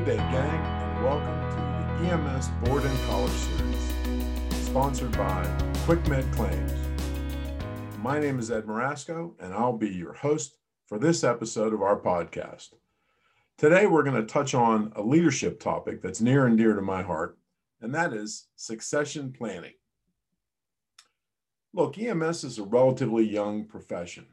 Good day, gang, and welcome to the EMS Board and Collar Series, sponsored by QuickMed Claims. My name is Ed Marasco, and I'll be your host for this episode of our podcast. Today, we're going to touch on a leadership topic that's near and dear to my heart, and that is succession planning. Look, EMS is a relatively young profession,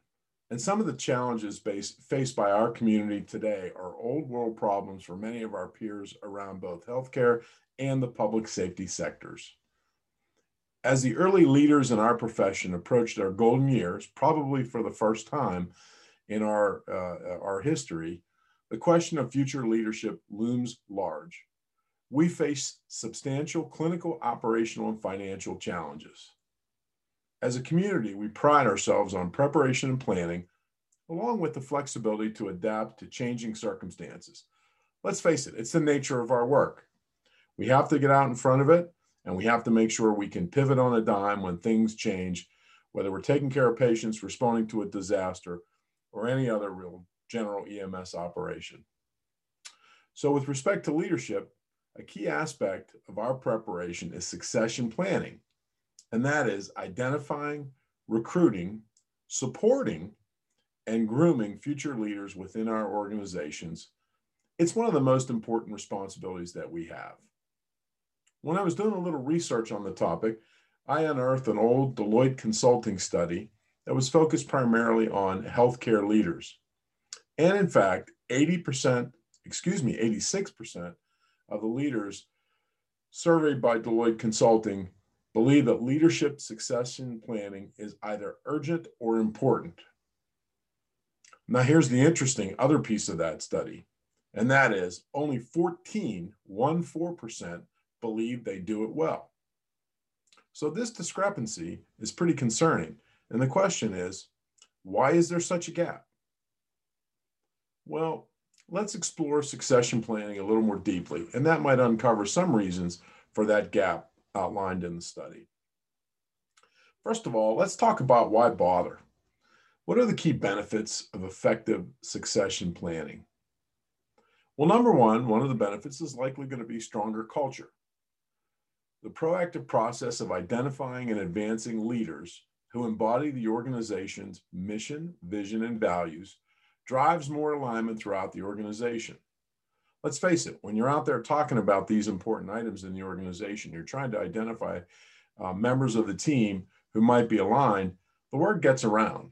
and some of the challenges based, faced by our community today are old world problems for many of our peers around both healthcare and the public safety sectors. As the early leaders in our profession approached their golden years, probably for the first time in our, uh, our history, the question of future leadership looms large. We face substantial clinical, operational, and financial challenges. As a community, we pride ourselves on preparation and planning, along with the flexibility to adapt to changing circumstances. Let's face it, it's the nature of our work. We have to get out in front of it, and we have to make sure we can pivot on a dime when things change, whether we're taking care of patients, responding to a disaster, or any other real general EMS operation. So, with respect to leadership, a key aspect of our preparation is succession planning, and that is identifying, recruiting, supporting, and grooming future leaders within our organizations. It's one of the most important responsibilities that we have. When I was doing a little research on the topic, I unearthed an old Deloitte consulting study that was focused primarily on healthcare leaders. And in fact, 80%, excuse me, 86% of the leaders surveyed by Deloitte Consulting believe that leadership succession planning is either urgent or important. Now, here's the interesting other piece of that study, and that is only 14, 1 4% believe they do it well. So, this discrepancy is pretty concerning. And the question is why is there such a gap? Well, let's explore succession planning a little more deeply, and that might uncover some reasons for that gap outlined in the study. First of all, let's talk about why bother. What are the key benefits of effective succession planning? Well, number one, one of the benefits is likely going to be stronger culture. The proactive process of identifying and advancing leaders who embody the organization's mission, vision, and values drives more alignment throughout the organization. Let's face it, when you're out there talking about these important items in the organization, you're trying to identify uh, members of the team who might be aligned, the word gets around.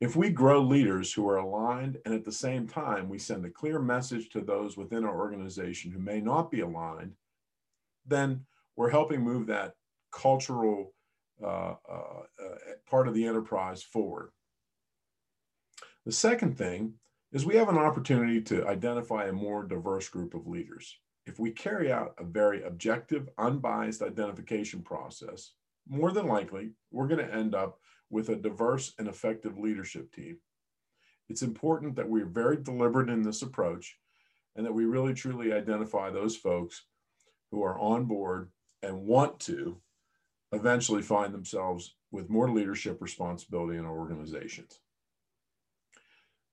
If we grow leaders who are aligned and at the same time we send a clear message to those within our organization who may not be aligned, then we're helping move that cultural uh, uh, uh part of the enterprise forward. The second thing is we have an opportunity to identify a more diverse group of leaders. If we carry out a very objective, unbiased identification process, more than likely, we're going to end up with a diverse and effective leadership team. It's important that we're very deliberate in this approach and that we really truly identify those folks who are on board and want to eventually find themselves with more leadership responsibility in our organizations.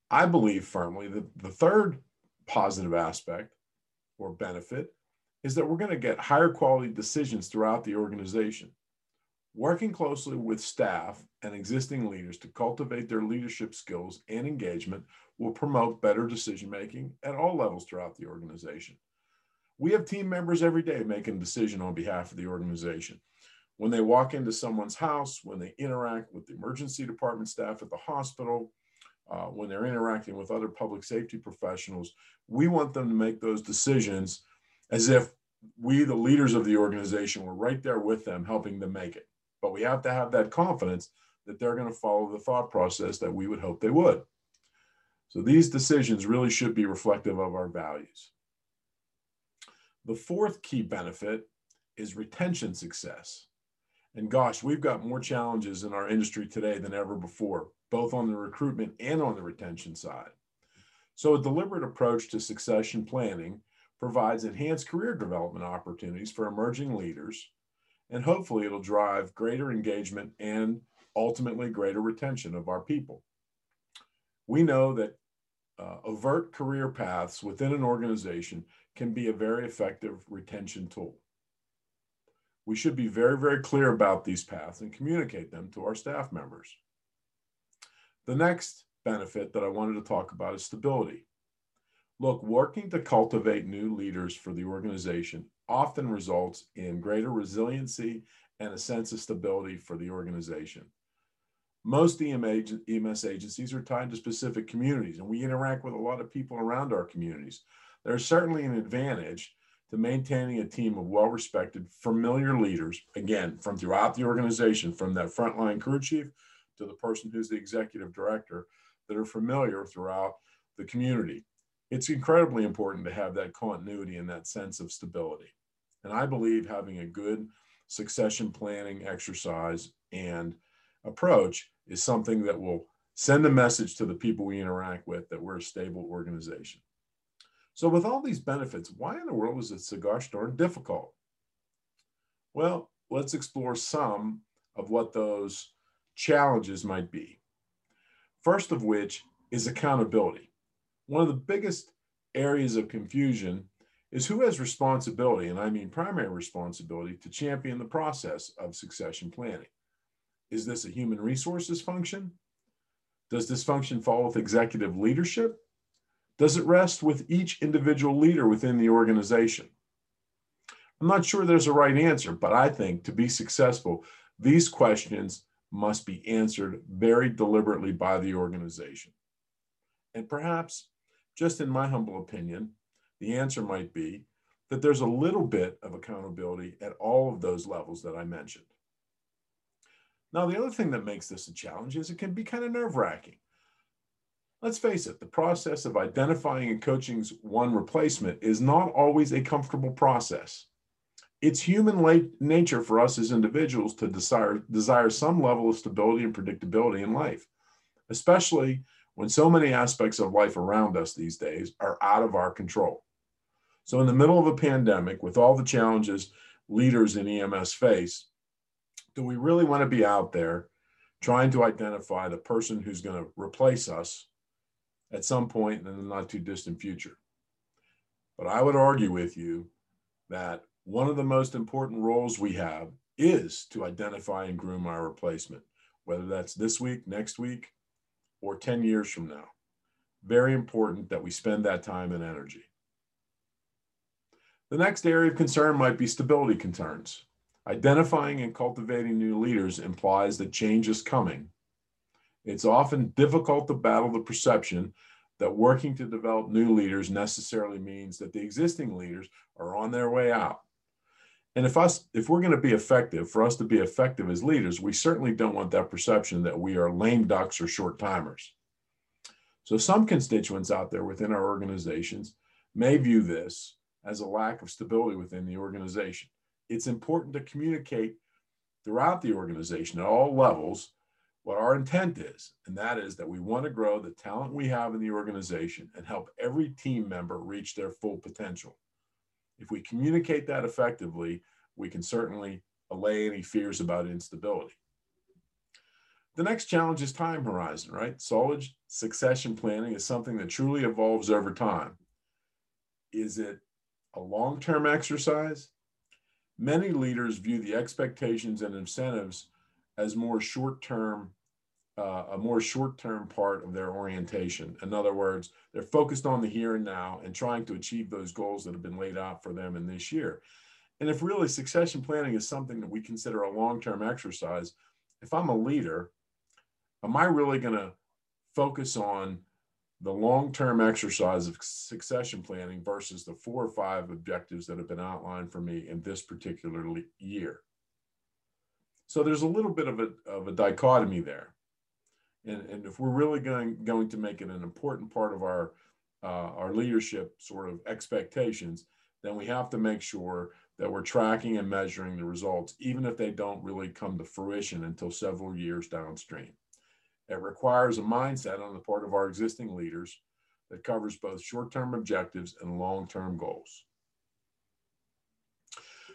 I believe firmly that the third positive aspect or benefit is that we're going to get higher quality decisions throughout the organization. Working closely with staff and existing leaders to cultivate their leadership skills and engagement will promote better decision making at all levels throughout the organization. We have team members every day making a decision on behalf of the organization. When they walk into someone's house, when they interact with the emergency department staff at the hospital, uh, when they're interacting with other public safety professionals, we want them to make those decisions as if we, the leaders of the organization, were right there with them, helping them make it. But we have to have that confidence that they're going to follow the thought process that we would hope they would. So these decisions really should be reflective of our values. The fourth key benefit is retention success. And gosh, we've got more challenges in our industry today than ever before both on the recruitment and on the retention side. So, a deliberate approach to succession planning provides enhanced career development opportunities for emerging leaders, and hopefully, it'll drive greater engagement and ultimately greater retention of our people. We know that uh, overt career paths within an organization can be a very effective retention tool. We should be very, very clear about these paths and communicate them to our staff members. The next benefit that I wanted to talk about is stability. Look, working to cultivate new leaders for the organization often results in greater resiliency and a sense of stability for the organization. Most EMS agencies are tied to specific communities, and we interact with a lot of people around our communities. There's certainly an advantage to maintaining a team of well respected, familiar leaders, again, from throughout the organization, from that frontline crew chief to the person who's the executive director, that are familiar throughout the community. It's incredibly important to have that continuity and that sense of stability. And I believe having a good succession planning exercise and approach is something that will send a message to the people we interact with that we're a stable organization. So, with all these benefits, why in the world is it so gosh darn difficult? Well, let's explore some of what those challenges might be. First of which is accountability. One of the biggest areas of confusion is who has responsibility, and I mean primary responsibility, to champion the process of succession planning. Is this a human resources function? Does this function fall with executive leadership? Does it rest with each individual leader within the organization? I'm not sure there's a right answer, but I think to be successful, these questions must be answered very deliberately by the organization. And perhaps, just in my humble opinion, the answer might be that there's a little bit of accountability at all of those levels that I mentioned. Now, the other thing that makes this a challenge is it can be kind of nerve wracking. Let's face it, the process of identifying and coaching's one replacement is not always a comfortable process. It's human nature for us as individuals to desire, desire some level of stability and predictability in life, especially when so many aspects of life around us these days are out of our control. So, in the middle of a pandemic, with all the challenges leaders in EMS face, do we really want to be out there trying to identify the person who's going to replace us at some point in the not too distant future? But I would argue with you that one of the most important roles we have is to identify and groom our replacement, whether that's this week, next week, or 10 years from now. Very important that we spend that time and energy. The next area of concern might be stability concerns. Identifying and cultivating new leaders implies that change is coming. It's often difficult to battle the perception that working to develop new leaders necessarily means that the existing leaders are on their way out. And if us if we're going to be effective, for us to be effective as leaders, we certainly don't want that perception that we are lame ducks or short timers. So some constituents out there within our organizations may view this as a lack of stability within the organization it's important to communicate throughout the organization at all levels what our intent is. And that is that we want to grow the talent we have in the organization and help every team member reach their full potential. If we communicate that effectively, we can certainly allay any fears about instability. The next challenge is time horizon, right? Solid succession planning is something that truly evolves over time. Is it a long term exercise? Many leaders view the expectations and incentives as more short term, uh, a more short term part of their orientation. In other words, they're focused on the here and now and trying to achieve those goals that have been laid out for them in this year. And if really succession planning is something that we consider a long term exercise, if I'm a leader, am I really going to focus on the long-term exercise of succession planning versus the four or five objectives that have been outlined for me in this particular year. So there's a little bit of a, of a dichotomy there. And, and if we're really going, going to make it an important part of our, uh, our leadership sort of expectations, then we have to make sure that we're tracking and measuring the results, even if they don't really come to fruition until several years downstream. It requires a mindset on the part of our existing leaders that covers both short term objectives and long term goals.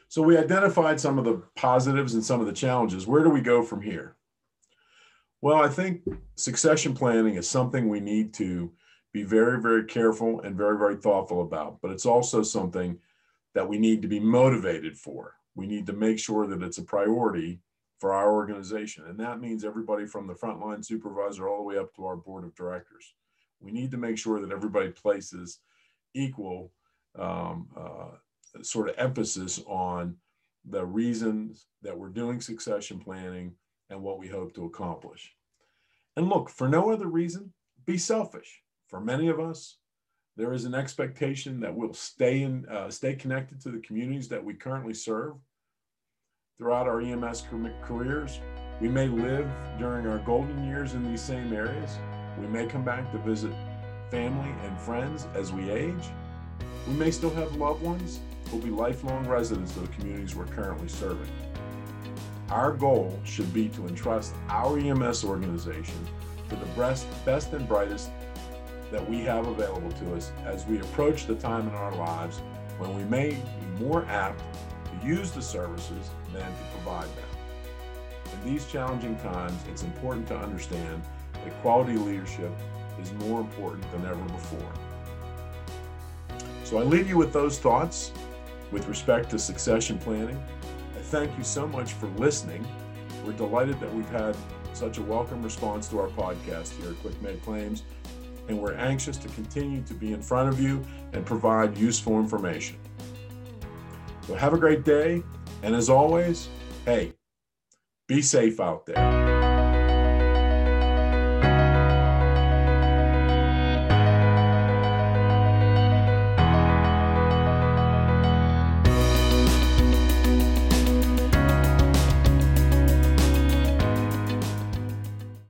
So, we identified some of the positives and some of the challenges. Where do we go from here? Well, I think succession planning is something we need to be very, very careful and very, very thoughtful about. But it's also something that we need to be motivated for. We need to make sure that it's a priority for our organization. And that means everybody from the frontline supervisor all the way up to our board of directors. We need to make sure that everybody places equal um, uh, sort of emphasis on the reasons that we're doing succession planning and what we hope to accomplish. And look, for no other reason, be selfish. For many of us, there is an expectation that we'll stay in, uh, stay connected to the communities that we currently serve throughout our EMS careers. We may live during our golden years in these same areas. We may come back to visit family and friends as we age. We may still have loved ones who will be lifelong residents of the communities we're currently serving. Our goal should be to entrust our EMS organization to the best, best and brightest that we have available to us as we approach the time in our lives when we may be more apt to use the services than to provide them. In these challenging times, it's important to understand that quality leadership is more important than ever before. So I leave you with those thoughts with respect to succession planning. Thank you so much for listening. We're delighted that we've had such a welcome response to our podcast here at Quick Claims, and we're anxious to continue to be in front of you and provide useful information. So have a great day, and as always, hey, be safe out there.